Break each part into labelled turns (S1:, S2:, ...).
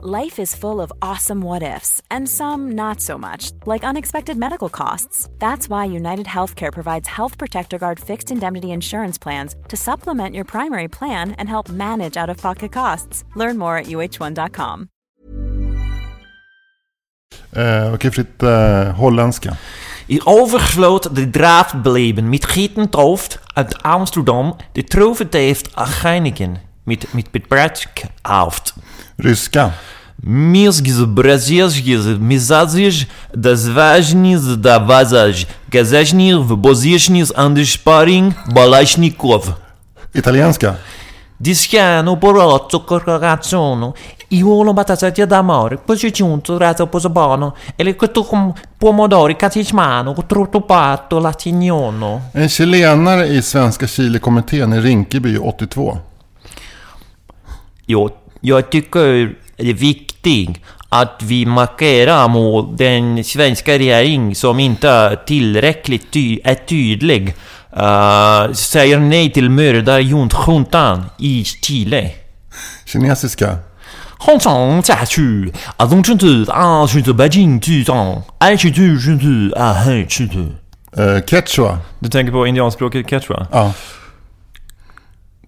S1: Life is full of awesome what ifs, and some not so much, like unexpected medical costs. That's why United Healthcare provides Health Protector Guard fixed indemnity insurance plans to supplement your primary plan and help manage out of pocket costs. Learn more at uh1.com.
S2: Eh, Okej, fritt eh, holländska.
S3: Ich oversloot de draadbeleven met gieten toft uit Amsterdam de troventeeft a Heineken met met bedbratsk aft.
S2: Ryska.
S3: Minsk z Brzeziesz z Mizaziesz da Zważni z Dawazaj Gazaźni w
S2: Italienska.
S3: Disciano borotto corcorazzono i uno batazzati d'amore, poi giunto rato posobano, e le con pomodori catismano, trottopato latignono.
S2: En chilenare i Svenska Chilekommittén i Rinkeby 82.
S3: Jo, jag tycker det är viktigt att vi markerar mot den svenska regering som inte är tillräckligt ty är tydlig. Uh, säger nej till mördarjuntan i Chile.
S2: Kinesiska.
S3: 红上下去，啊，总之是啊，去这北京去上，爱去去去去啊，嘿去去。
S2: Eh, Quechua.
S4: Du tänker på indianspråket quechua?
S2: Ja.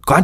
S3: 赶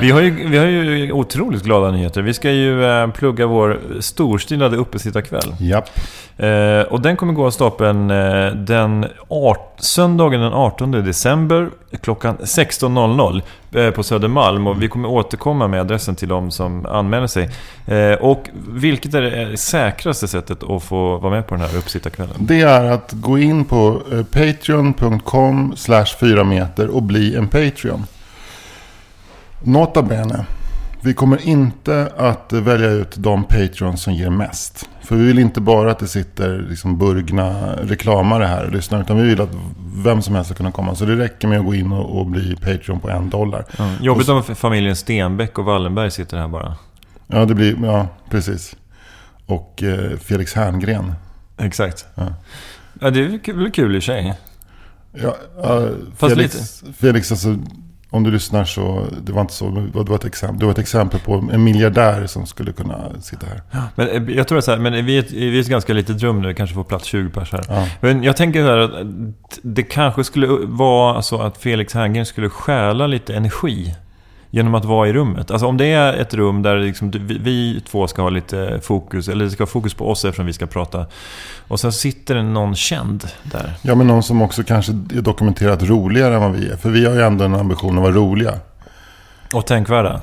S4: Vi har, ju, vi har ju otroligt glada nyheter. Vi ska ju eh, plugga vår storstilade uppesittarkväll.
S2: Japp.
S4: Eh, och den kommer gå av stapeln eh, den art, söndagen den 18 december klockan 16.00 eh, på Södermalm. Och vi kommer återkomma med adressen till de som anmäler sig. Eh, och vilket är det säkraste sättet att få vara med på den här uppesittarkvällen?
S2: Det är att gå in på eh, patreon.com slash 4 meter och bli en Patreon. Nota bene. Vi kommer inte att välja ut de Patreons som ger mest. För vi vill inte bara att det sitter liksom burgna reklamare här och lyssnar. Utan vi vill att vem som helst ska kunna komma. Så det räcker med att gå in och, och bli Patreon på en dollar.
S4: Jobbigt om familjen Stenbeck och Wallenberg sitter här bara.
S2: Ja, det blir, ja precis. Och eh, Felix Herngren.
S4: Exakt.
S2: Ja.
S4: Ja, det är väl kul, i sig.
S2: Ja,
S4: Fast
S2: Felix, Felix alltså, om du lyssnar så, det var inte så, det var ett exempel, det var ett exempel på en miljardär som skulle kunna sitta här.
S4: Men eh, jag tror att så här, men vi är, ett, vi är ett ganska litet rum nu, kanske får plats 20 pers här.
S2: Ja.
S4: Men jag tänker så här att det kanske skulle vara så att Felix Herngren skulle stjäla lite energi genom att vara i rummet. Alltså om det är ett rum där liksom vi, två ska ha lite fokus, eller det ska ha fokus på oss eftersom vi ska prata. Och sen sitter det någon känd där.
S2: Ja, men någon som också kanske är dokumenterat roligare än vad vi är. För vi har ju ändå en ambition att vara roliga.
S4: Och tänkvärda.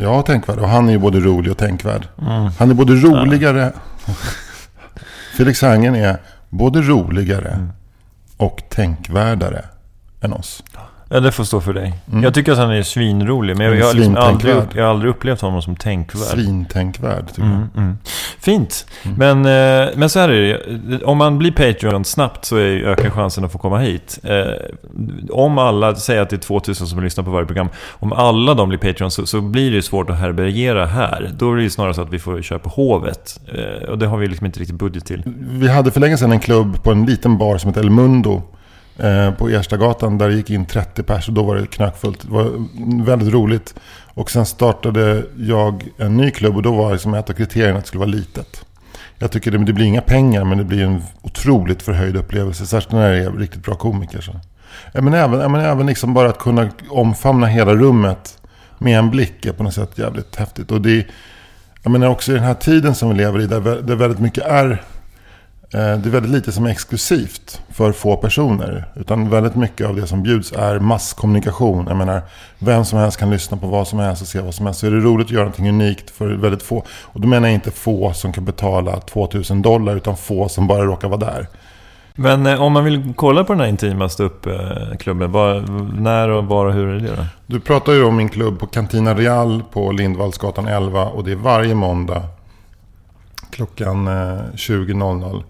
S2: Ja, har tänkvärd och han är ju både rolig och tänkvärd. Han är både roligare... Felix Herngren är både roligare och tänkvärdare än oss.
S4: Ja, det får stå för dig.
S2: Mm.
S4: Jag tycker att han är svinrolig, men jag, jag, har liksom aldrig, jag har aldrig upplevt honom som tänkvärd.
S2: Svintänkvärd, tycker
S4: Mm, mm. Fint. Men, eh, men så här är det. Om man blir Patreon snabbt så är, ökar chansen att få komma hit. Eh, om alla, säg att det är 2000 som lyssnar på varje program. Om alla de blir Patreon så, så blir det svårt att härbärgera här. Då är det snarare så att vi får köra på Hovet. Eh, och det har vi liksom inte riktigt budget till.
S2: Vi hade för länge sedan en klubb på en liten bar som heter El Mundo. Eh, på Erstagatan där det gick in 30 pers och då var det knökfullt. Det var väldigt roligt. Och sen startade jag en ny klubb och då var liksom ett av kriterierna att det skulle vara litet. Jag tycker det, det blir inga pengar men det blir en otroligt förhöjd upplevelse. Särskilt när det är riktigt bra komiker. Så. Men även, men även liksom bara att kunna omfamna hela rummet med en blick är på något sätt jävligt häftigt. Och det, jag menar också i den här tiden som vi lever i där, där väldigt mycket är det är väldigt lite som är exklusivt för få personer. Utan väldigt mycket av det som bjuds är masskommunikation. Jag menar, vem som helst kan lyssna på vad som helst och se vad som helst. Så är det roligt att göra någonting unikt för väldigt få. Och då menar jag inte få som kan betala 2000 dollar, utan få som bara råkar vara där.
S4: Men eh, om man vill kolla på den här intima ståuppklubben, när och var och hur är det då?
S2: Du pratar ju om min klubb på Cantina Real på Lindvallsgatan 11. Och det är varje måndag klockan eh, 20.00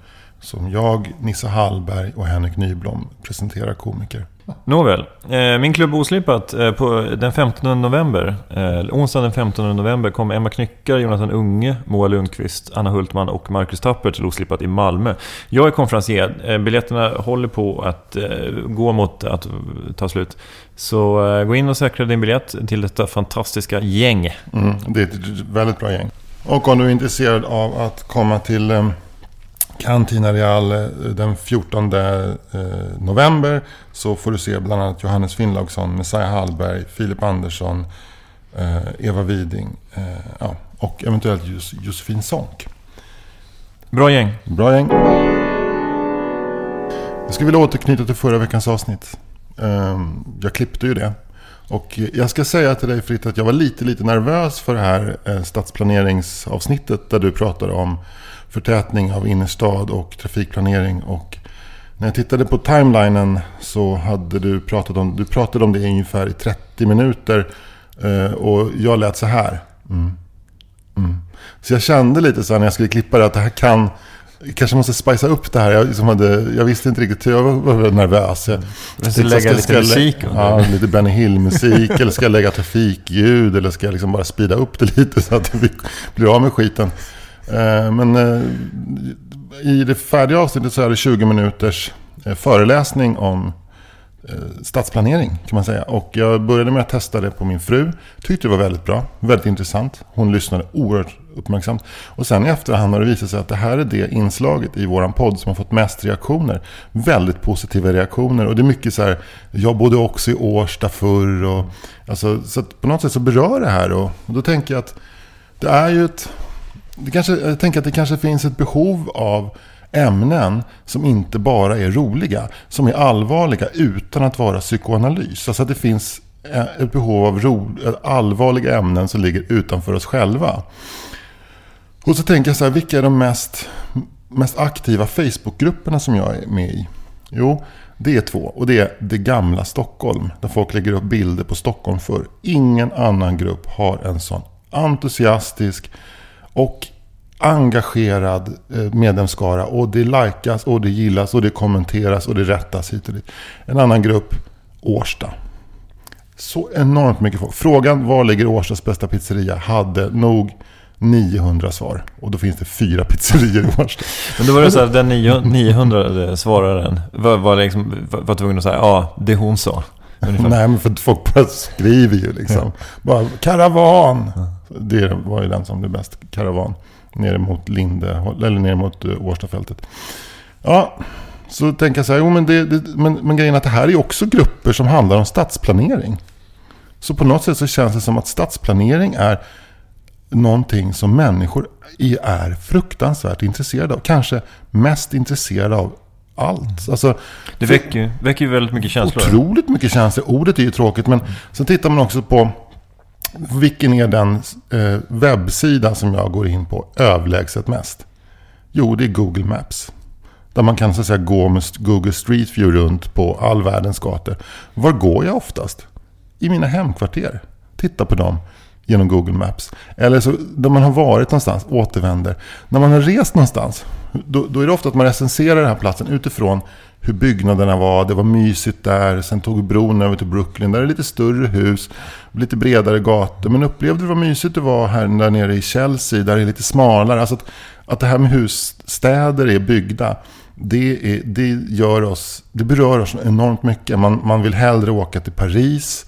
S2: som jag, Nissa Hallberg och Henrik Nyblom presenterar komiker.
S4: Nåväl, eh, min klubb Oslipat eh, på den 15 november, eh, onsdagen den 15 november kommer Emma Knyckare, Jonathan Unge, Moa Lundqvist, Anna Hultman och Marcus Tapper till Oslipat i Malmö. Jag är konferencier, biljetterna håller på att gå mot att ta slut. Så gå in och säkra din biljett till detta fantastiska gäng.
S2: Mm, det är ett väldigt bra gäng. Och om du är intresserad av att komma till Cantina Real eh, den 14 eh, november så får du se bland annat Johannes Finnlaugsson, Messiah Hallberg, Filip Andersson, eh, Eva Widing ja, och eventuellt Josefin Sonck.
S4: Bra gäng.
S2: Bra gäng. Jag skulle vilja återknyta till förra veckans avsnitt. Ehm, jag klippte ju det. Och jag ska säga till dig Fritt att jag var lite, lite nervös för det här eh, stadsplaneringsavsnittet där du pratade om förtätning av innerstad och trafikplanering. Och när jag tittade på timelinen så hade du pratat om, du pratade om det i ungefär i 30 minuter. Eh, och jag lät så här. Mm. Mm. Så jag kände lite så här när jag skulle klippa det att det här kan... Kanske måste spicea upp det här. Jag, liksom hade, jag visste inte riktigt, jag var, var nervös. Jag,
S4: jag ska lägga lite musik
S2: Ja, lite Benny Hill-musik. eller ska jag lägga trafikljud? Eller ska jag liksom bara speeda upp det lite så att vi blir av med skiten? Eh, men eh, i det färdiga avsnittet så är det 20 minuters eh, föreläsning om Eh, stadsplanering kan man säga. Och jag började med att testa det på min fru. Tyckte det var väldigt bra, väldigt intressant. Hon lyssnade oerhört uppmärksamt. Och sen i efterhand har det visat sig att det här är det inslaget i våran podd som har fått mest reaktioner. Väldigt positiva reaktioner. Och det är mycket så här, jag bodde också i Årsta förr. Och, alltså, så på något sätt så berör det här. Och, och då tänker jag att det är ju ett det kanske, jag tänker att det kanske finns ett behov av ämnen som inte bara är roliga, som är allvarliga utan att vara psykoanalys. Alltså att det finns eh, ett behov av ro, allvarliga ämnen som ligger utanför oss själva. Och så tänker jag så här, vilka är de mest, mest aktiva Facebookgrupperna som jag är med i? Jo, det är två. Och det är Det gamla Stockholm. Där folk lägger upp bilder på Stockholm för. Ingen annan grupp har en sån entusiastisk och engagerad eh, medlemskara. Och det likas och det gillas och det kommenteras och det rättas hit och dit. En annan grupp, Årsta. Så enormt mycket folk. Frågan var ligger Årstas bästa pizzeria hade nog 900 svar. Och då finns det fyra pizzerior i Årsta.
S4: Men då var det så här, den 900 svararen var, var, liksom, var tvungen att säga ja, det hon sa.
S2: Ungefär. Nej, men för folk bara skriver ju liksom. Bara, karavan. Det var ju den som blev bäst. Karavan. Nere mot Linde, eller ner mot eh, Årstafältet. Ja, så tänker jag så här, jo men, det, det, men, men grejen är att det här är också grupper som handlar om stadsplanering. Så på något sätt så känns det som att stadsplanering är någonting som människor är fruktansvärt intresserade av. Kanske mest intresserade av allt. Alltså,
S4: det väcker, ju väldigt mycket känslor.
S2: Otroligt mycket känslor. Ordet är ju tråkigt men sen tittar man också på vilken är den eh, webbsida som jag går in på överlägset mest? Jo, det är Google Maps. Där man kan så att säga gå med Google Street View runt på all världens gator. Var går jag oftast? I mina hemkvarter. Titta på dem genom Google Maps. Eller så där man har varit någonstans, återvänder. När man har rest någonstans, då, då är det ofta att man recenserar den här platsen utifrån hur byggnaderna var. Det var mysigt där. Sen tog bron över till Brooklyn. Där är det lite större hus, lite bredare gator. Men upplevde du vad mysigt det var här där nere i Chelsea. Där det är lite smalare. Alltså att, att det här med husstäder är byggda. Det, är, det, gör oss, det berör oss enormt mycket. Man, man vill hellre åka till Paris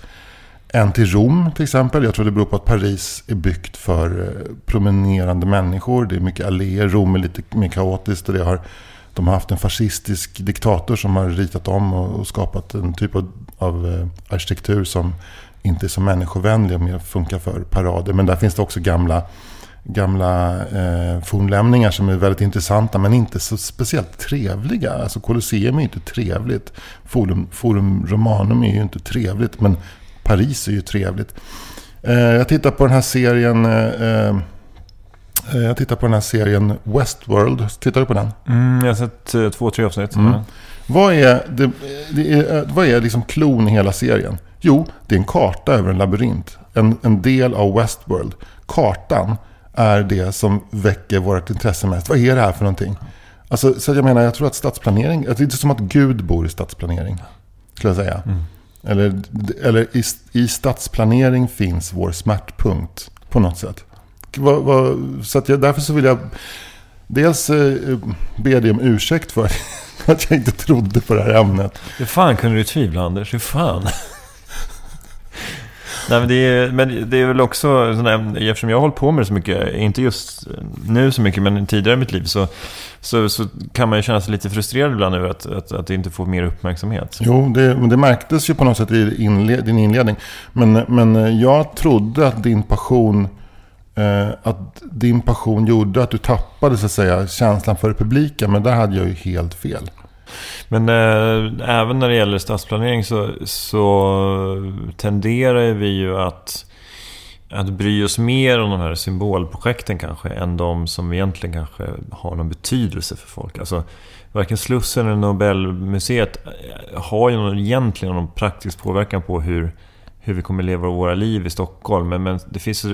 S2: än till Rom till exempel. Jag tror det beror på att Paris är byggt för eh, promenerande människor. Det är mycket alléer. Rom är lite mer kaotiskt och det har de har haft en fascistisk diktator som har ritat om och, skapat en typ av, av eh, arkitektur som inte är så människovänlig och mer funkar för parader. Men där finns det också gamla, gamla eh, fornlämningar som är väldigt intressanta men inte så speciellt trevliga. Alltså Colosseum är ju inte trevligt. Forum, Forum Romanum är ju inte trevligt men Paris är ju trevligt. Eh, jag tittar på den här serien Eh, eh jag tittar på den här serien Westworld. Tittar du på den?
S4: Mm, jag har sett eh, två, tre avsnitt. Mm.
S2: Vad är, det, det är, eh, vad är liksom klon i hela serien? Jo, det är en karta över en labyrint. En, en del av Westworld. Kartan är det som väcker vårt intresse mest. Vad är det här för någonting? Alltså, så jag menar, jag tror att stadsplanering, det är inte som att Gud bor i stadsplanering. skulle jag säga.
S4: Mm.
S2: Eller, eller i, i stadsplanering finns vår smärtpunkt på något sätt. Vad- vad- Så jag, därför så vill jag dels eh, be dig om ursäkt för att jag inte trodde på det här ämnet.
S4: Hur fan kunde du tvivla Anders? Hur fan? Nej men det är, men det är väl också eftersom jag har hållit på med det så mycket, inte just nu så mycket men tidigare i mitt liv så, så, så kan man ju känna sig lite frustrerad ibland över att, att, att det inte får mer uppmärksamhet.
S2: Jo, det, men det märktes ju på något sätt i inle, din inledning. Men, men jag trodde att din passion Eh, att din passion gjorde att du tappade så att säga, känslan för publiken. Men där hade jag ju helt fel.
S4: Men eh, även när det gäller stadsplanering så, så tenderar vi ju att, att bry oss mer om de här symbolprojekten kanske än de som egentligen kanske har någon betydelse för folk. Alltså, varken Slussen eller Nobelmuseet har ju någon, egentligen någon praktisk påverkan på hur, hur vi kommer leva våra liv i Stockholm. Men, men det finns,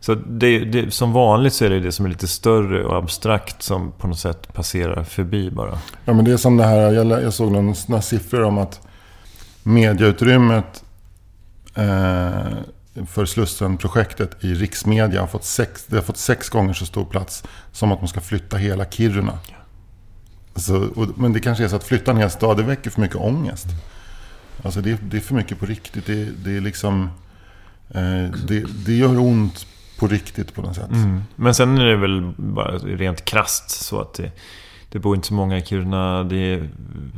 S4: så det, det, som vanligt så är det det som är lite större och abstrakt som på något sätt passerar förbi bara.
S2: Ja, men det är som det här, jag, jag såg någon, några siffror om att mediautrymmet eh, för Slussen-projektet i riksmedia har fått, sex, det har fått sex gånger så stor plats som att man ska flytta hela Kiruna. Så, och, men det kanske är så att flytta en hel stad, det väcker för mycket ångest. Alltså det, det är för mycket på riktigt. Det, det är liksom... Eh, det, det gör ont på riktigt på något sätt.
S4: Men sen är det väl bara rent krasst så att det, det bor inte så många i Kiruna. Det,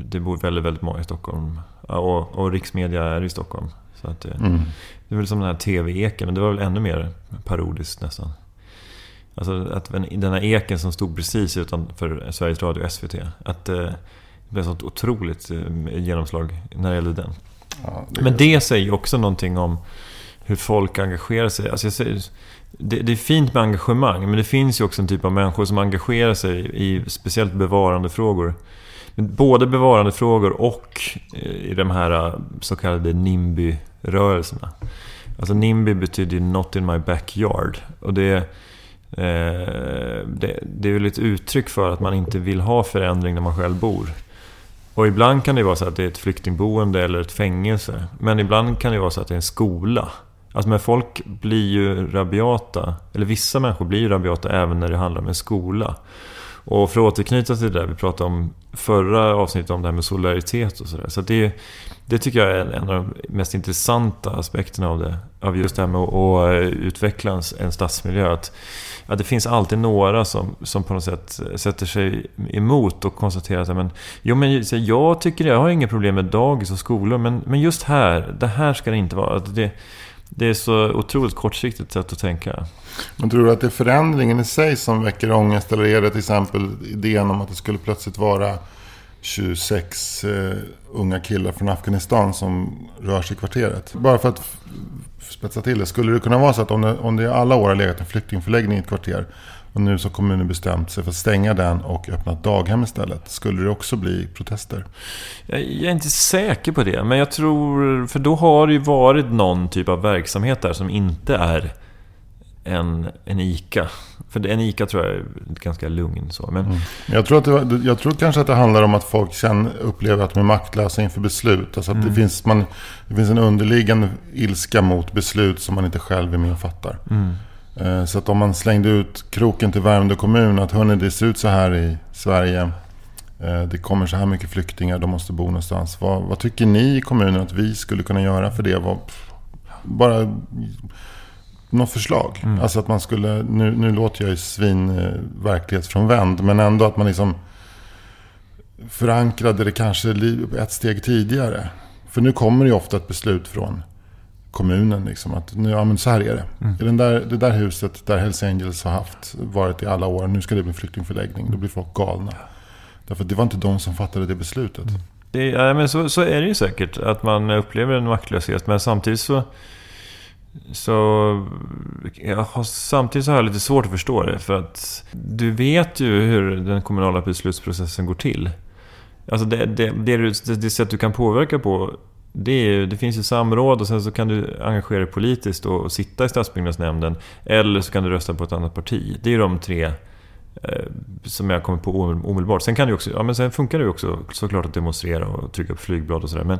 S4: det bor väldigt, väldigt många i Stockholm. Och, och riksmedia är i Stockholm. Så att det,
S2: Mm.
S4: det är väl som den här TV-eken, men det var väl ännu mer parodiskt nästan. Alltså att den här eken som stod precis utanför Sveriges Radio och SVT. Att eh, blev sånt otroligt eh, genomslag när det gällde den.
S2: Ja, det,
S4: Men det säger ju också någonting om hur folk engagerar sig. Alltså jag säger, det, det är fint med engagemang, men det finns ju också en typ av människor som engagerar sig i speciellt bevarandefrågor. Både bevarandefrågor och eh, i de här eh, så kallade NIMBY-rörelserna. Alltså NIMBY betyder Not in my backyard. Och det, eh, det, det är väl ett uttryck för att man inte vill ha förändring när man själv bor. Och ibland kan det vara så att det är ett flyktingboende eller ett fängelse. Men ibland kan det vara så att det är en skola. Alltså men folk blir ju rabiata, eller vissa människor blir ju rabiata även när det handlar om en skola. Och för att återknyta till det där vi pratade om förra avsnittet om det här med solidaritet och sådär. Så det, det tycker jag är en av de mest intressanta aspekterna av det. Av just det här med att, att utveckla en, en stadsmiljö. Att, ja, det finns alltid några som, som på något sätt sätter sig emot och konstaterar att men, jo, men, så jag tycker jag har inga problem med dagis och skolor. Men, men just här, det här ska det inte vara. Alltså, det, det är så otroligt kortsiktigt sätt att tänka.
S2: Men tror du att det är förändringen i sig som väcker ångest? Eller är det till exempel idén om att det skulle plötsligt vara 26 eh, unga killar från Afghanistan som rör sig i kvarteret? Bara för att spetsa till det. Skulle det kunna vara så att om det, om det i alla år har legat en flyktingförläggning i ett kvarter och nu så har kommunen bestämt sig för att stänga den och öppna ett daghem istället. Skulle det också bli protester?
S4: Jag är inte säker på det, men jag tror... För då har det ju varit någon typ av verksamhet där som inte är en, en ICA. För en ICA tror jag är ganska lugn så. Men
S2: Jag tror, att det, jag tror kanske att det handlar om att folk känner, upplever att de är maktlösa inför beslut. Alltså att det, finns, man, det finns en underliggande ilska mot beslut som man inte själv är med och fattar. Eh, Så att om man slängde ut kroken till Värmdö kommun att hörni, det ser ut så här i Sverige. Eh, Det kommer så här mycket flyktingar, de måste bo någonstans. Vad, vad tycker ni i kommunen att vi skulle kunna göra för det? Vad, bara något förslag. Alltså att man skulle, nu, nu låter jag ju svin eh, verklighetsfrånvänd, men ändå att man liksom förankrade det kanske ett steg tidigare. För nu kommer det ju ofta ett beslut från kommunen. Liksom, att nu, ja, men så här är det. I den där, det där huset där Hells Angels har haft, varit i alla år, nu ska det bli flyktingförläggning. Då blir folk galna. Därför att det var inte de som fattade det beslutet.
S4: Det, ja, men så, så är det ju säkert, att man upplever en maktlöshet. Men samtidigt så... Så... Jag har, samtidigt så har jag lite svårt att förstå det. För att du vet ju hur den kommunala beslutsprocessen går till. Alltså det, det, det, det, det sätt du kan påverka på det, är, det finns ju samråd och sen så kan du engagera dig politiskt och sitta i stadsbyggnadsnämnden. Eller så kan du rösta på ett annat parti. Det är ju de tre eh, som jag kommer på omedelbart. Sen, kan du också, ja, men sen funkar det ju också såklart att demonstrera och trycka på flygblad och sådär. Men,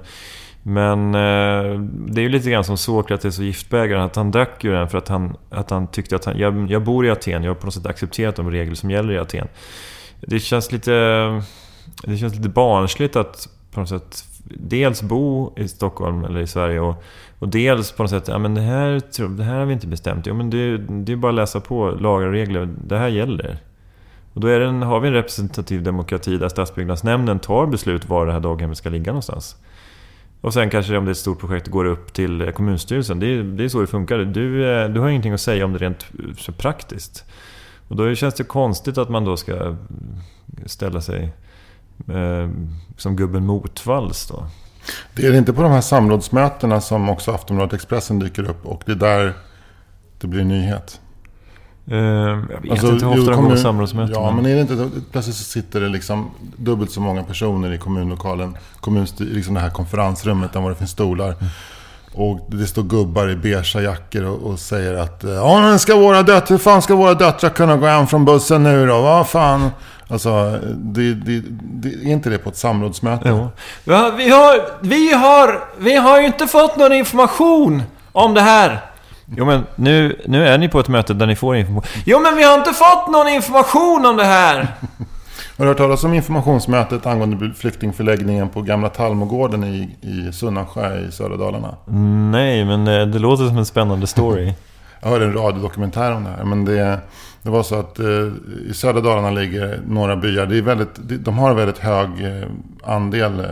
S4: men eh, det är ju lite grann som Sokrates och giftbägaren. Att han drack ju den för att han, att han tyckte att han, jag, jag bor i Aten. Jag har på något sätt accepterat de regler som gäller i Aten. Det känns lite, det känns lite barnsligt att på något sätt dels bo i Stockholm eller i Sverige och, och dels på något sätt, ja men det här, det här har vi inte bestämt. Jo men det, det är bara att läsa på lagar och regler. Det här gäller. Och då är det en, har vi en representativ demokrati där stadsbyggnadsnämnden tar beslut var det här daghemmet ska ligga någonstans. Och sen kanske om det är ett stort projekt går upp till kommunstyrelsen. Det är, det är så det funkar. Du, eh, du har ingenting att säga om det rent eh, så praktiskt. Och då känns det konstigt att man då ska ställa sig eh, som gubben motvalls då.
S2: Det är inte på de här samrådsmötena som också Aftonbladet Expressen dyker upp och det är där det blir nyhet.
S4: Eh, jag vet alltså, inte hur ofta de går samrådsmöten.
S2: Ja, men är det inte... Plötsligt så sitter det liksom dubbelt så många personer i kommunlokalen. Kommunstyr, liksom det här konferensrummet där det finns stolar. Mm. Och det står gubbar i beiga jackor och, och, säger att Ja, ska våra döttrar, hur fan ska våra döttrar kunna gå hem från bussen nu då? Vad fan? Alltså, det, det, det, är inte det på ett samrådsmöte?
S3: Jo. Vi, har, vi, har, vi har ju inte fått någon information om det här.
S4: Jo men nu, nu är ni på ett möte där ni får information.
S3: Jo men vi har inte fått någon information om det här!
S2: Har du hört talas om informationsmötet angående flyktingförläggningen på Gamla Tallmogården i, i Sunnansjö i södra Dalarna?
S4: Nej, men eh, det låter som en spännande story.
S2: Jag hörde en radiodokumentär om det här. Men det, det var så att eh, i södra Dalarna ligger några byar. Det är väldigt, de har en väldigt hög eh, andel eh,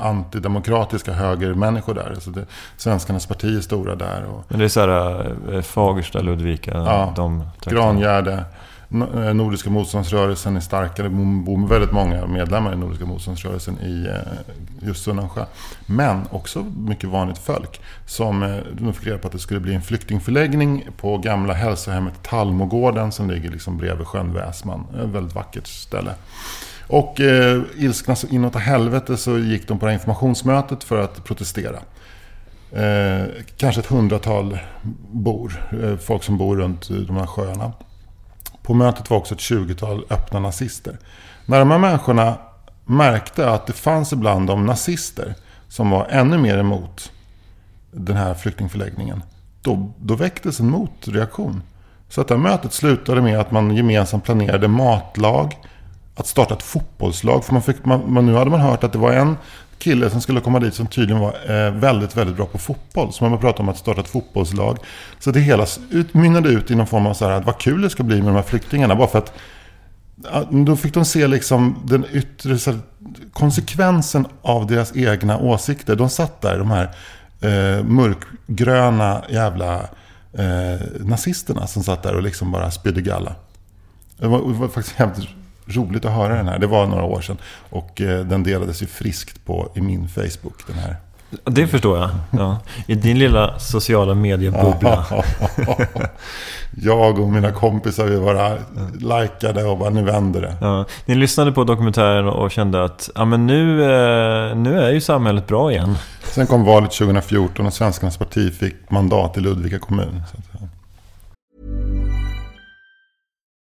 S2: antidemokratiska högermänniskor där. Så det, Svenskarnas parti är stora där. Och,
S4: Men det är så här eh, Fagersta, Ludvika,
S2: ja, de Grangärde. Eh, Nordiska motståndsrörelsen är starkare. Det bor väldigt många medlemmar i Nordiska motståndsrörelsen i eh, just Sunnansjö. Men också mycket vanligt folk som de fick reda på att det skulle bli en flyktingförläggning på gamla hälsohemmet Tallmogården som ligger liksom bredvid sjön Väsman. Ett väldigt vackert ställe. Och eh, ilskna så inåt helvete så gick de på det här informationsmötet för att protestera. Eh, kanske ett hundratal bor, eh, folk som bor runt de här sjöarna. På mötet var också ett tjugotal öppna nazister. När de här människorna märkte att det fanns ibland de nazister som var ännu mer emot den här flyktingförläggningen. Då, då väcktes en motreaktion. Så att det här mötet slutade med att man gemensamt planerade matlag att starta ett fotbollslag. För man fick, man, man, nu hade man hört att det var en kille som skulle komma dit som tydligen var eh, väldigt, väldigt bra på fotboll. Så man började prata om att starta ett fotbollslag. Så det hela utmynnade ut i någon form av så här, att vad kul det ska bli med de här flyktingarna. Bara för att då fick de se liksom den yttre här, konsekvensen av deras egna åsikter. De satt där, de här eh, mörkgröna jävla eh, nazisterna som satt där och liksom bara spydde galla. Det var, det var faktiskt jävligt roligt att höra den här. Det var några år sedan. Och eh, den delades ju friskt på i min Facebook. Den här.
S4: Det förstår jag. Ja. I din lilla sociala mediebubbla.
S2: jag och mina kompisar vi bara likade och bara nu vänder det.
S4: Ja. Ni lyssnade på dokumentären och kände att ja, men nu, eh, nu är ju samhället bra igen.
S2: Sen kom valet 2014 och Svenskarnas parti fick mandat i Ludvika kommun.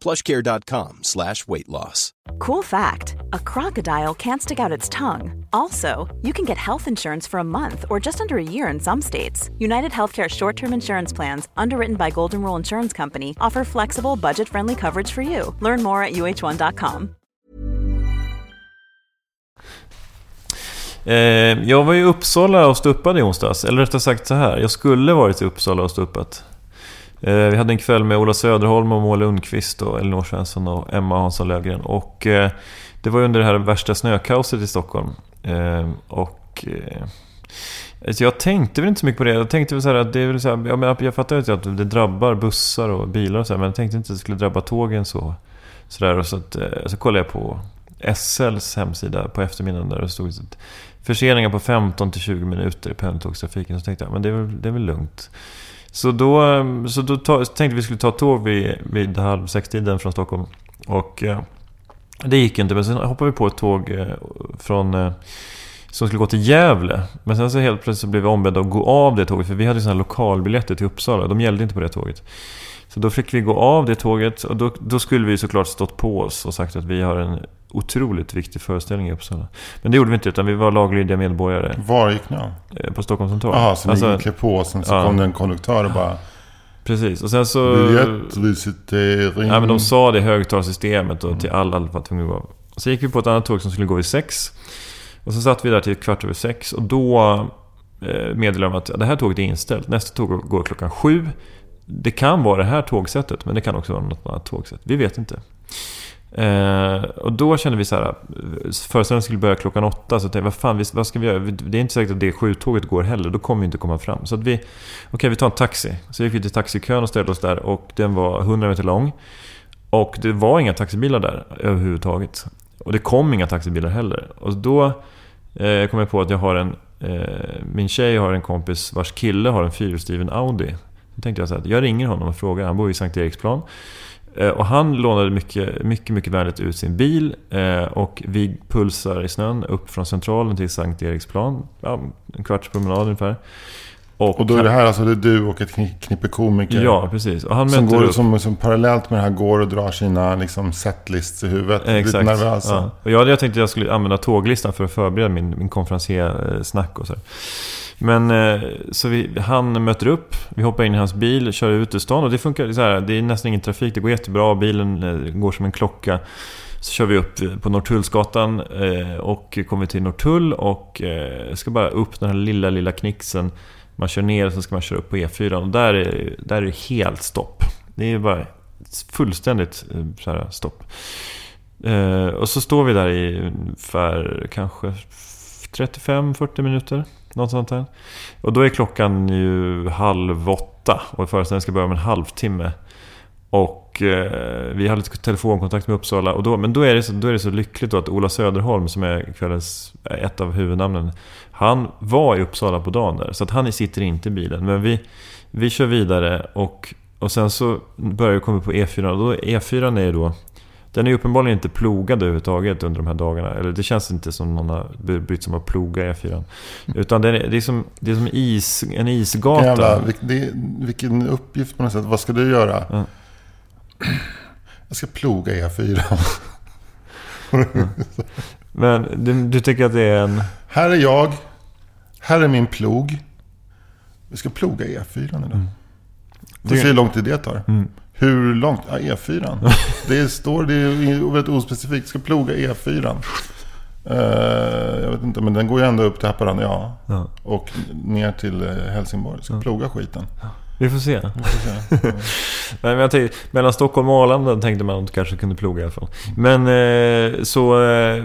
S2: plushcare.com slash weight loss.
S1: Cool fact a crocodile can't stick out its tongue. Also, you can get health insurance for a month or just under a year in some states. United Healthcare short term insurance plans, underwritten by Golden Rule Insurance Company, offer flexible, budget friendly coverage for you. Learn more at uh1.com.
S4: Eh, jag var i Uppsala och stuppade i onsdags. Eller rättare sagt så här. Jag skulle varit i Uppsala och stuppat. Eh, vi hade en kväll med Ola Söderholm och Moa Lundqvist och Elinor Svensson och Emma Hansson Löfgren. Och eh, det var under det här värsta snökaoset i Stockholm. Eh, och... Alltså jag tänkte väl inte så mycket på det. Jag tänkte väl så att det är väl så här, jag, menar, jag fattar ju att det drabbar bussar och bilar och så här, men jag tänkte inte att det skulle drabba tågen så. Så, där, och så, att, så kollade jag på SLs hemsida på eftermiddagen där det stod att förseningar på 15-20 minuter i pendeltågstrafiken. Så tänkte jag, men det är väl, det är väl lugnt. Så då, ehm, så då ta, tänkte vi skulle ta tåg vid, vid halv sex-tiden från Stockholm. Och eh, det gick inte, men sen hoppade vi på ett tåg eh, från... Eh, som skulle gå till Gävle. Men sen så helt plötsligt så blev vi ombedda att gå av det tåget. För vi hade sådana lokalbiljetter till Uppsala. De gällde inte på det tåget. Så då fick vi gå av det tåget. Och då, då skulle vi såklart stått på oss och sagt att vi har en otroligt viktig föreställning i Uppsala. Men det gjorde vi inte, utan vi var laglydiga medborgare.
S2: Var gick ni av?
S4: eh, På Stockholms central.
S2: Jaha, så ni
S4: Alltså,
S2: klev på och sen så
S4: ja.
S2: kom det en konduktör och bara...
S4: Precis, och sen så...
S2: Biljettvisitering.
S4: Ja, men de sa det i högtalarsystemet och till alla var tvungna att gå av. Så gick vi på ett annat tåg som skulle gå vid sex. Och så satt vi där till kvart över sex och då eh, meddelade de att det här tåget är inställt. Nästa tåg går klockan sju. Det kan vara det här tågsättet, men det kan också vara något annat tågsätt. Vi vet inte. Eh, och då kände vi så här, föreställningen skulle börja klockan åtta, så tänkte jag, vad fan, vad ska vi göra? Det är inte säkert att det sju-tåget går heller, då kommer vi inte komma fram. Så att vi, okej vi tar en taxi. Så gick vi till taxikön och ställde oss där och den var 100 meter lång. Och det var inga taxibilar där överhuvudtaget. Och det kom inga taxibilar heller. Och då eh, kom jag på att jag har en... Eh, min tjej har en kompis vars kille har en fyrhjulsdriven Audi. Då tänkte jag så här, jag ringer honom och frågar. Han bor i Sankt Eriksplan. Eh, och han lånade mycket, mycket, mycket vänligt ut sin bil. Eh, och vi pulsar i snön upp från Centralen till Sankt Eriksplan. Ja, en kvarts promenad ungefär.
S2: Och då är det här alltså det är du och ett kni- knippe komiker.
S4: Ja, precis. Och han
S2: Som, går,
S4: upp.
S2: som, som parallellt med det här går och drar sina liksom, setlists i huvudet.
S4: Eh,
S2: Lite
S4: Exakt.
S2: nervösa.
S4: Ja. Och jag hade tänkt att jag skulle använda tåglistan för att förbereda min, min konferenssnack och så. Men eh, så vi, han möter upp, vi hoppar in i hans bil, kör ut ur stan och det funkar så här. Det är nästan ingen trafik, det går jättebra, bilen eh, går som en klocka. Så kör vi upp på Norrtullsgatan eh, och kommer till Norrtull och ska bara upp den här lilla, lilla knixen. Man kör ner och sen ska man köra upp på E4 och där är, där är det helt stopp. Det är bara fullständigt eh, så här, stopp. Eh, och så står vi där i ungefär kanske 35-40 minuter. Något sånt där. Och då är klockan ju halv åtta och föreställningen ska börja om en halvtimme. Och eh, vi hade lite telefonkontakt med Uppsala. Och då, men då är, det så, då är det så lyckligt då att Ola Söderholm som är kvällens, ett av huvudnamnen. Han var i Uppsala på dagen där. Så att han sitter inte i bilen. Men vi, vi kör vidare och, och sen så börjar vi komma på E4. Och då, E4 är ju då den är uppenbarligen inte plogad överhuvudtaget under de här dagarna. Eller det känns inte som någon har brytt sig om att ploga E4. Utan det är, det är som, det är som is, en isgata.
S2: Jävla, vilken uppgift på något sätt. Vad ska du göra?
S4: Ja.
S2: Jag ska ploga E4.
S4: Men du, du tycker att det är en...
S2: Här är jag. Här är min plog. Vi ska ploga E4 idag.
S4: Mm.
S2: Får se hur lång tid det tar.
S4: Mm.
S2: Hur långt? Ja, E4. Det står, det är väldigt ospecifikt. Ska ploga E4. Eh, jag vet inte, men den går ju ändå upp till Haparanda. Ja.
S4: Ja.
S2: Och ner till eh, Helsingborg. Ska ploga skiten.
S4: Vi får se.
S2: Vi får se.
S4: Nej, men jag tänkte, mellan Stockholm och Arlanda tänkte man att det kanske kunde ploga i alla fall. Men eh, så... Eh,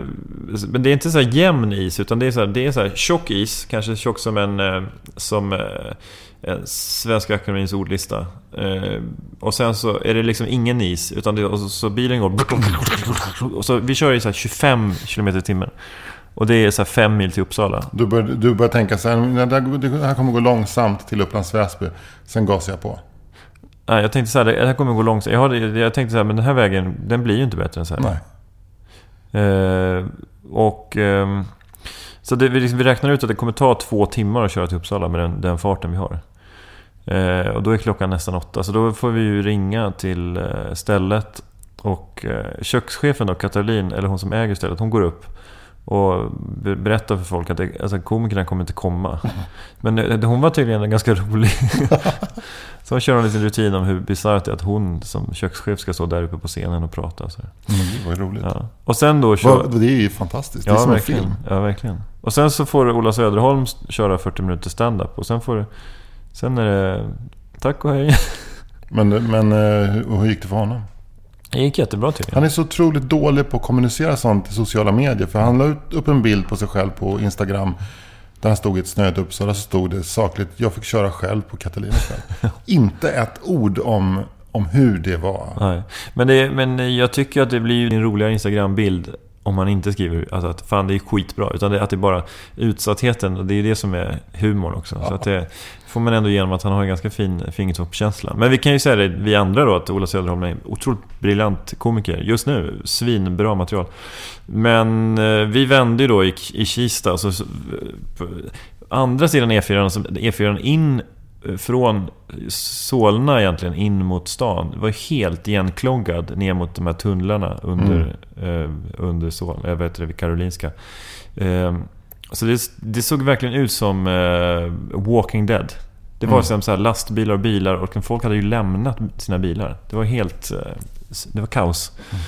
S4: men det är inte så här jämn is, utan det är så här, det är så här tjock is. Kanske tjock som en... Eh, som eh, en Svenska Akademiens ordlista. Eh, och sen så är det liksom ingen is, utan det, och så, så bilen går... Och så, vi kör i så här 25 km i timmen. Och det är så här 5 mil till Uppsala.
S2: Du börjar, du börjar tänka så här, "Nej, det här, kommer gå långsamt till Upplands Väsby. Sen gasar jag på.
S4: Nej, jag tänkte så här, det här kommer gå långsamt. Jag, hade, jag tänkte så här, men den här vägen, den blir ju inte bättre än så här.
S2: Nej.
S4: Eh, och... ehm, så det, vi, liksom, vi räknar ut att det kommer ta två timmar att köra till Uppsala med den, den farten vi har. Eh, och då är klockan nästan åtta. Så då får vi ju ringa till eh, stället. Och eh, kökschefen då, Katalin, eller hon som äger stället, hon går upp. Och be- berättar för folk att det, alltså, komikerna kommer inte komma. Men eh, hon var tydligen ganska rolig. så hon kör en liten rutin om hur bisarrt det är att hon som kökschef ska stå där uppe på scenen och prata. Och så.
S2: gud vad roligt.
S4: Ja. Och sen då kör...
S2: Det är ju fantastiskt. Det är
S4: Ja,
S2: som en
S4: verkligen.
S2: film.
S4: ja, verkligen. Och sen så får Ola Söderholm köra 40 minuter stand-up och sen får. Sen är det... Tack och hej.
S2: Men, men eh, hur- hur gick det för honom?
S4: Det gick jättebra tycker jag.
S2: Han är så otroligt dålig på att kommunicera sånt i sociala medier. För han la ut upp en bild på sig själv på Instagram. Där han stod i ett snöigt Uppsala. Så stod det sakligt, jag fick köra själv på Katalinas kväll. Inte ett ord om, om hur det var.
S4: Nej. Men, det, men jag tycker att det blir en roligare Instagram-bild om man inte skriver alltså att fan det är skitbra. Utan det, att det är bara utsattheten. Det är det som är humorn också. Så att det får man ändå igenom att han har en ganska fin fingertoppskänsla. Men vi kan ju säga det, vi andra då, att Ola Söderholm är en otroligt briljant komiker. Just nu, svinbra material. Men eh, vi vände ju då i, i Kista. Så, på andra sidan E4, alltså E4 in eh, från Solna egentligen in mot stan. Det var helt igenkloggad ner mot de här tunnlarna under, mm. eh, under Sol, jag vet det, Karolinska. Eh, så det, det, såg verkligen ut som eh, Walking Dead. Det var mm. som så här lastbilar och bilar och folk hade ju lämnat sina bilar. Det var helt... Eh, det var kaos. Mm.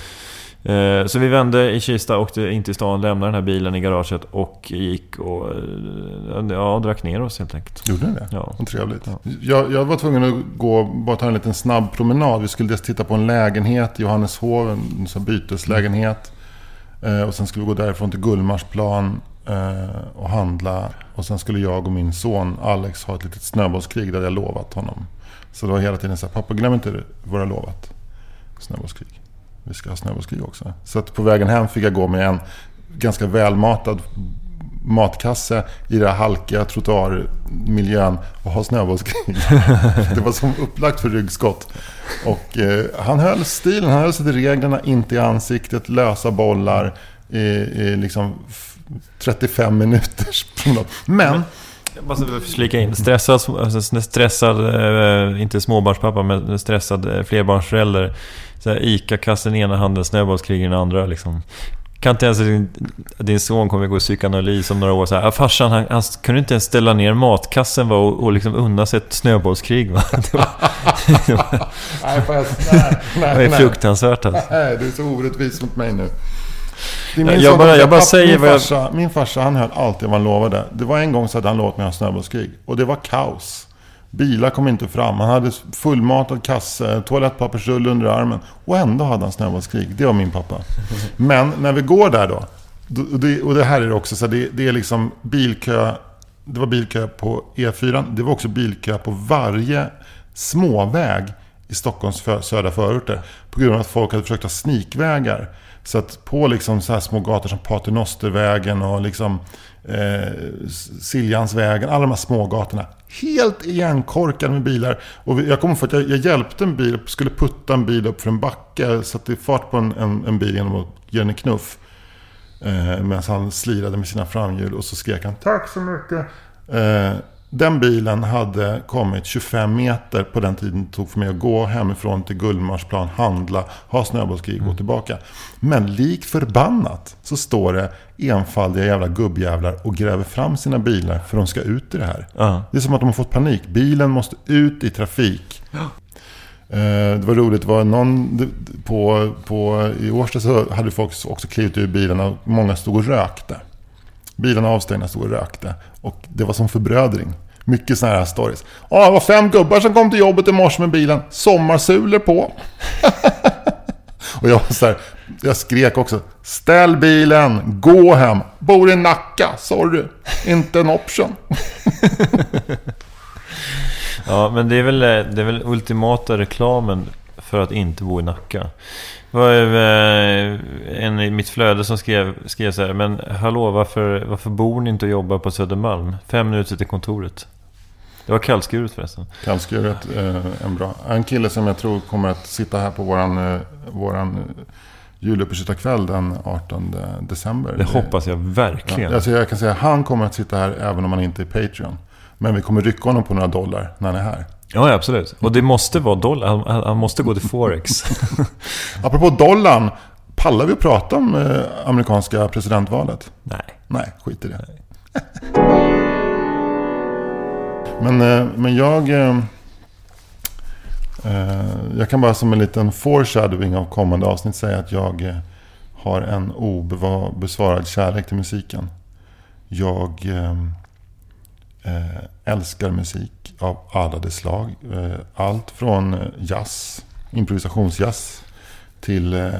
S4: Eh, så vi vände i Kista, åkte in till stan, lämnade den här bilen i garaget och gick och eh, ja, drack ner oss helt enkelt.
S2: Gjorde ni det? Ja. Vad trevligt. Ja. Jag, jag, var tvungen att gå bara ta en liten snabb promenad. Vi skulle dels titta på en lägenhet i Johanneshov, en sån byteslägenhet. Mm. Och sen skulle vi gå därifrån till Gullmarsplan och handla. Och sen skulle jag och min son Alex ha ett litet snöbollskrig. där jag lovat honom. Så det var hela tiden så här, pappa glöm inte vad du har lovat. Snöbollskrig vi ska ha snöbollskrig också. Så att på vägen hem fick jag gå med en ganska välmatad matkasse i den här halkiga trottoarmiljön och ha snöbollskrig. det var som upplagt för ryggskott. Och eh, han höll stilen, han höll sig till reglerna, inte i ansiktet, lösa bollar i, i liksom 35 minuters Men
S4: jag måste flika in. Stressad, alltså stressad eh, inte småbarnspappa, men stressad eh, flerbarnsförälder ICA-kassen i ena handen, snöbollskrig i den andra. Liksom. Kan inte ens din, din son kommer gå i psykoanalys om några år. Så här, farsan han, han kunde inte ens ställa ner matkassen va, och, och liksom unna sig ett snöbollskrig. Va? Det var, det var, nej, fast, nej, nej, det var fruktansvärt alltså.
S2: Nej, du är så orättvis mot mig nu.
S4: Jag, bara, jag bara säger
S2: min farsa, jag... min farsa han höll alltid vad han lovade. Det var en gång så hade han lovat mig att ha snöbollskrig. Och det var kaos. Bilar kom inte fram. Han hade fullmatad kasse, toalettpappersrulle under armen. Och ändå hade han snöbollskrig. Det var min pappa. Men när vi går där då. Och det här är det också så det, det är liksom bilkö. Det var bilkö på E4. Det var också bilkö på varje småväg i Stockholms södra förorter. På grund av att folk hade försökt ha snikvägar. Så att på liksom så här små gator som Paternostervägen och liksom eh, Siljansvägen, alla de här smågatorna. Helt igenkorkade med bilar. Och jag kommer ihåg att jag, jag, hjälpte en bil, skulle putta en bil upp för en backe. Satte fart på en, en, en bil genom att ge den en knuff. Eh, Medan han slirade med sina framhjul och så skrek han Tack så mycket. Eh, den bilen hade kommit 25 meter på den tiden det tog för mig att gå hemifrån till Gullmarsplan, handla, ha snöbollskrig och gå mm. tillbaka. Men lik förbannat så står det enfaldiga jävla gubbjävlar och gräver fram sina bilar för de ska ut i det här. Uh. Det är som att de har fått panik. Bilen måste ut i trafik. Uh. Det var roligt, det var någon på, på, i Årsta så hade folk också klivit ur bilarna och många stod och rökte. Bilarna avstängda stod och rökte. Och det var som förbrödring. Mycket sådana här stories. Ja, det var fem gubbar som kom till jobbet i morse med bilen. Sommarsulor på. och jag var så här, jag skrek också. Ställ bilen, gå hem. Bor i Nacka, sorry. Inte en option.
S4: ja, men det är, väl, eh, det är väl ultimata reklamen för att inte bo i Nacka. Det var eh, en i mitt flöde som skrev, skrev så här, men hallå varför, varför bor ni inte och jobbar på Södermalm? Fem minuter till kontoret. Det var kallskuret förresten.
S2: Kallskuret, eh, en bra. En kille som jag tror kommer att sitta här på våran, eh, våran juluppesittarkväll den 18 december.
S4: Det hoppas jag verkligen.
S2: Ja, alltså jag kan säga att han kommer att sitta här även om han inte är Patreon. Men vi kommer rycka honom på några dollar när han är här.
S4: Ja, absolut. Och det måste vara dollar. Han, måste gå till Forex.
S2: Apropå dollarn. Pallar vi att prata om eh, amerikanska presidentvalet?
S4: Nej.
S2: Nej, skit i det. men, eh, men jag... Eh, jag kan bara som en liten foreshadowing av kommande avsnitt säga att jag har en obesvarad kärlek till musiken. Jag älskar musik av alla de slag. Eh, allt från eh, jazz, improvisationsjazz till eh,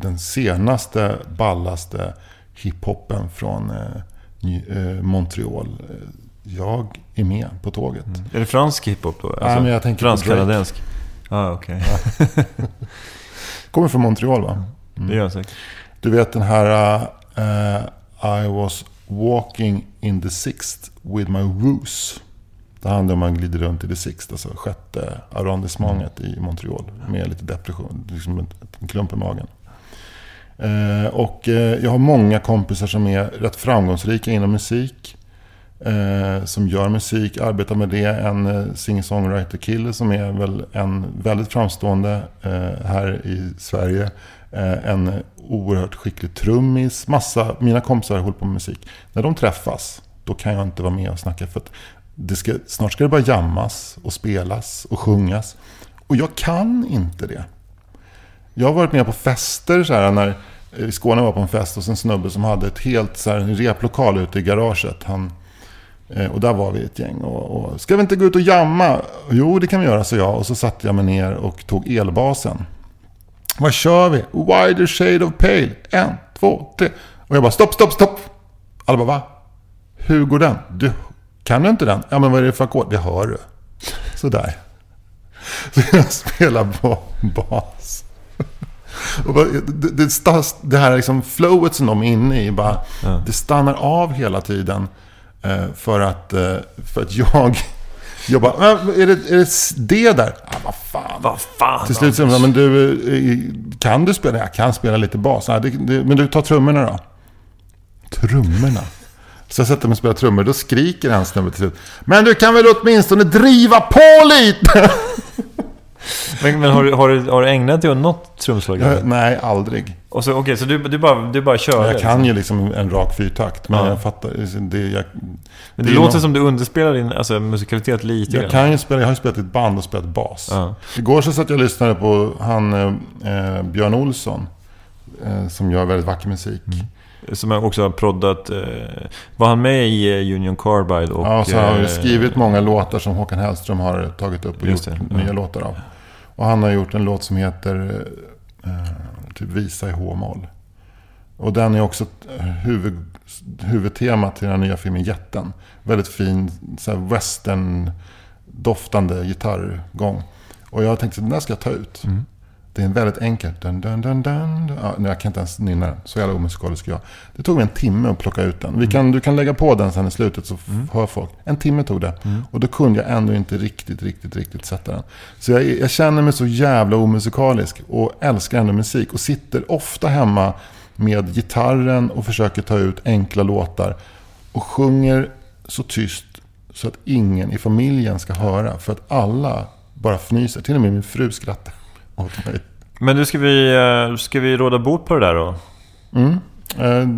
S2: den senaste, ballaste hiphopen från Montreal. Jag är med på tåget. Mm.
S4: Är det fransk hiphop då?
S2: Alltså, Nej, men jag tänker
S4: Fransk-kanadensk? Ah, okej. Okay.
S2: Kommer från Montreal va?
S4: Mm. Det gör jag säkert.
S2: Du vet den här uh, I was walking in the sixth with my woos. Det handlar om att man glider runt i det sixth, alltså sjätte arrondissementet i Montreal. Med lite depression, liksom en klump i magen. Eh, och eh, jag har många kompisar som är rätt framgångsrika inom musik. Eh, som gör musik, arbetar med det. En eh, singer-songwriter-kille som är väl en väldigt framstående eh, här i Sverige. Eh, en oerhört skicklig trummis. Massa, mina kompisar håller på med musik. När de träffas, då kan jag inte vara med och snacka. För att det ska, snart ska det bara jammas och spelas och sjungas. Och jag kan inte det. Jag har varit med på fester så här, när eh, i Skåne var på en fest och en snubbe som hade ett helt så här, en replokal ute i garaget. Han och där var vi ett gäng. Och, och, ska vi inte gå ut och jamma? Jo, det kan vi göra, så jag. Och så satte jag mig ner och tog elbasen. Vad kör vi? Wider shade of pale. En, två, tre. Och jag bara stopp, stopp, stopp. Alla bara va? Hur går den? Du, kan du inte den? Ja, men vad är det för ackord? Det hör du. Sådär. Så jag spelar bas. Och det, det, det här liksom flowet som de är inne i, bara, ja. det stannar av hela tiden. Eh, för att, eh, för att jag... Jag bara, är det, är det det där? Ja, vad fan.
S3: Vad fan.
S2: Till slut säger men du, eh, kan du spela? Jag kan spela lite bas. Ja, det, det, men du, tar trummorna då. Trummorna? Så jag sätter mig och spelar trummor. Då skriker en snubbe till slut. Men du kan väl åtminstone driva på lite?
S4: men, men har, du, har, du, har du ägnat dig åt något trumslag?
S2: Nej, aldrig.
S4: Okej, okay, så du, du, bara, du bara kör?
S2: Jag kan ju liksom en rak fyrtakt. Men ja. jag fattar... Det, jag,
S4: men det, det låter någon... som du underspelar din alltså, musikalitet lite
S2: Jag, kan ju spela, jag har ju spelat i ett band och spelat bas. Ja. Igår så satt jag och lyssnade på han eh, Björn Olsson. Eh, som gör väldigt vacker musik. Mm.
S4: Som också har proddat... Eh, var han med i eh, Union Carbide? Och,
S2: ja, så har han eh, skrivit många låtar som Håkan Hellström har tagit upp och gjort det, nya låtar av. Och han har gjort en låt som heter eh, typ Visa i H-moll. Och den är också huvud, huvudtema till den nya filmen Jätten. Väldigt fin western-doftande gitarrgång. Och jag tänkte att den där ska jag ta ut. Mm. Det är en väldigt enkel... Dun, dun, dun, dun. Ja, jag kan inte ens nynna den. Så jävla omusikalisk jag Det tog mig en timme att plocka ut den. Vi kan, Du kan lägga på den sen i slutet så mm. hör folk. En timme tog det. Mm. Och då kunde jag ändå inte riktigt, riktigt, riktigt sätta den. Så jag, jag känner mig så jävla omusikalisk. Och älskar ändå musik. Och sitter ofta hemma med gitarren och försöker ta ut enkla låtar. Och sjunger så tyst så att ingen i familjen ska höra. För att alla bara fnyser. Till och med min fru skrattar mig.
S4: Men du, ska vi, eh, ska vi råda bot på det där då?
S2: Mm. Eh,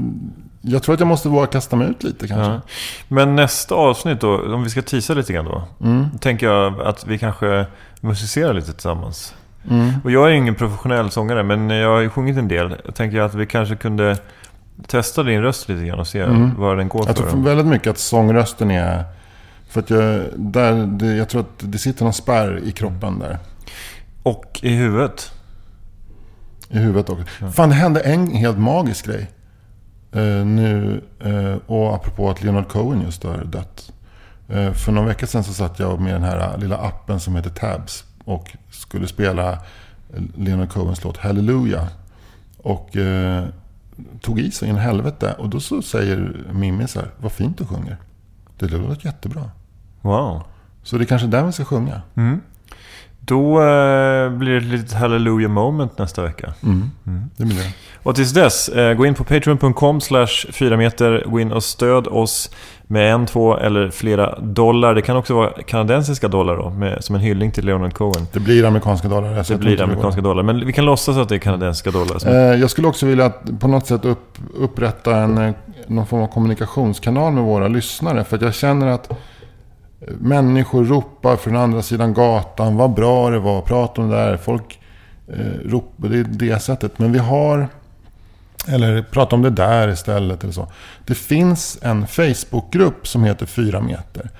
S2: jag tror att jag måste våga kasta mig ut lite kanske. Ja.
S4: Men nästa avsnitt då, om vi ska tisa lite grann då. Mm. tänker jag att vi kanske musicerar lite tillsammans. Mm. Och jag är ingen professionell sångare, men jag har ju sjungit en del. Jag tänker att vi kanske kunde testa din röst lite grann och se mm. vad den går
S2: för. Jag tror väldigt mycket att sångrösten är... För att jag, där, det, jag tror att det sitter någon spärr i kroppen där.
S4: Och i huvudet.
S2: I huvudet också. Ja. Fan, det hände en helt magisk grej. Uh, nu, uh, och apropå att Leonard Cohen just har dött. Uh, för någon vecka sedan så satt jag med den här lilla appen som heter Tabs. Och skulle spela Leonard Cohens låt Hallelujah. Och tog i sig in helvete. Och då så säger Mimmi så här, vad fint du sjunger. Det låter jättebra.
S4: Wow.
S2: Så det är kanske där vi ska sjunga.
S4: Mm. Då eh, blir det ett litet hallelujah moment nästa vecka.
S2: Mm. Mm. Det blir det.
S4: Och tills dess, eh, gå in på patreon.com slash 4 meter. Gå in och stöd oss med en, två eller flera dollar. Det kan också vara kanadensiska dollar då, med, som en hyllning till Leonard Cohen.
S2: Det blir amerikanska dollar.
S4: Det blir amerikanska dollar. Men vi kan låtsas att det är kanadensiska dollar.
S2: Eh, jag skulle också vilja att på något sätt upp, upprätta en, eh, någon form av kommunikationskanal med våra lyssnare. För att jag känner att Människor ropar från andra sidan gatan. Vad bra det var. Prata om det där. Folk eh, ropar. Det är det sättet. Men vi har... Eller prata om det där istället. Eller så. Det finns en Facebookgrupp som heter 4 meter.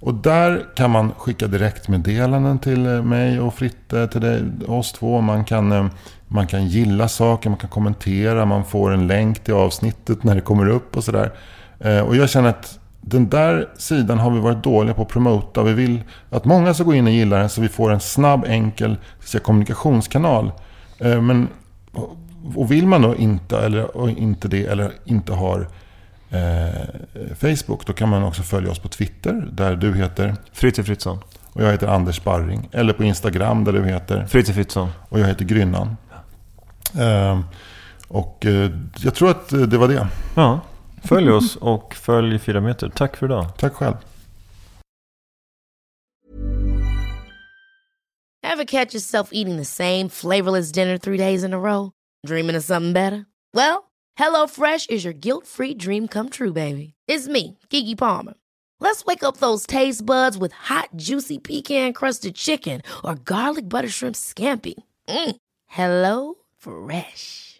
S2: Och där kan man skicka direktmeddelanden till eh, mig och Fritte, till dig, oss två. Man kan, eh, man kan gilla saker, man kan kommentera, man får en länk till avsnittet när det kommer upp och sådär. Eh, och jag känner att den där sidan har vi varit dåliga på att promota. Vi vill att många ska gå in och gilla den så vi får en snabb, enkel säga, kommunikationskanal. Eh, men Och vill man då inte, eller, inte det, eller inte har eh, Facebook, då kan man också följa oss på Twitter, där du heter,
S4: Fritte Fritzson.
S2: och jag heter Anders Sparring. Eller på Instagram, där du heter,
S4: Fritte Fritzson.
S2: och jag heter Grynnan. Eh, och eh, jag tror att det var det.
S4: Ja. Följ oss och följ Fyra Meter. Tack för idag.
S2: Tack själv.
S5: Ever catch yourself eating the same flavorless dinner three days in a row? Dreaming of something better? Well, HelloFresh is your guilt-free dream come true, baby. It's me, Kiki Palmer. Let's wake up those taste buds with hot, juicy pecan-crusted chicken or garlic butter shrimp scampi. Mm. Hello Fresh.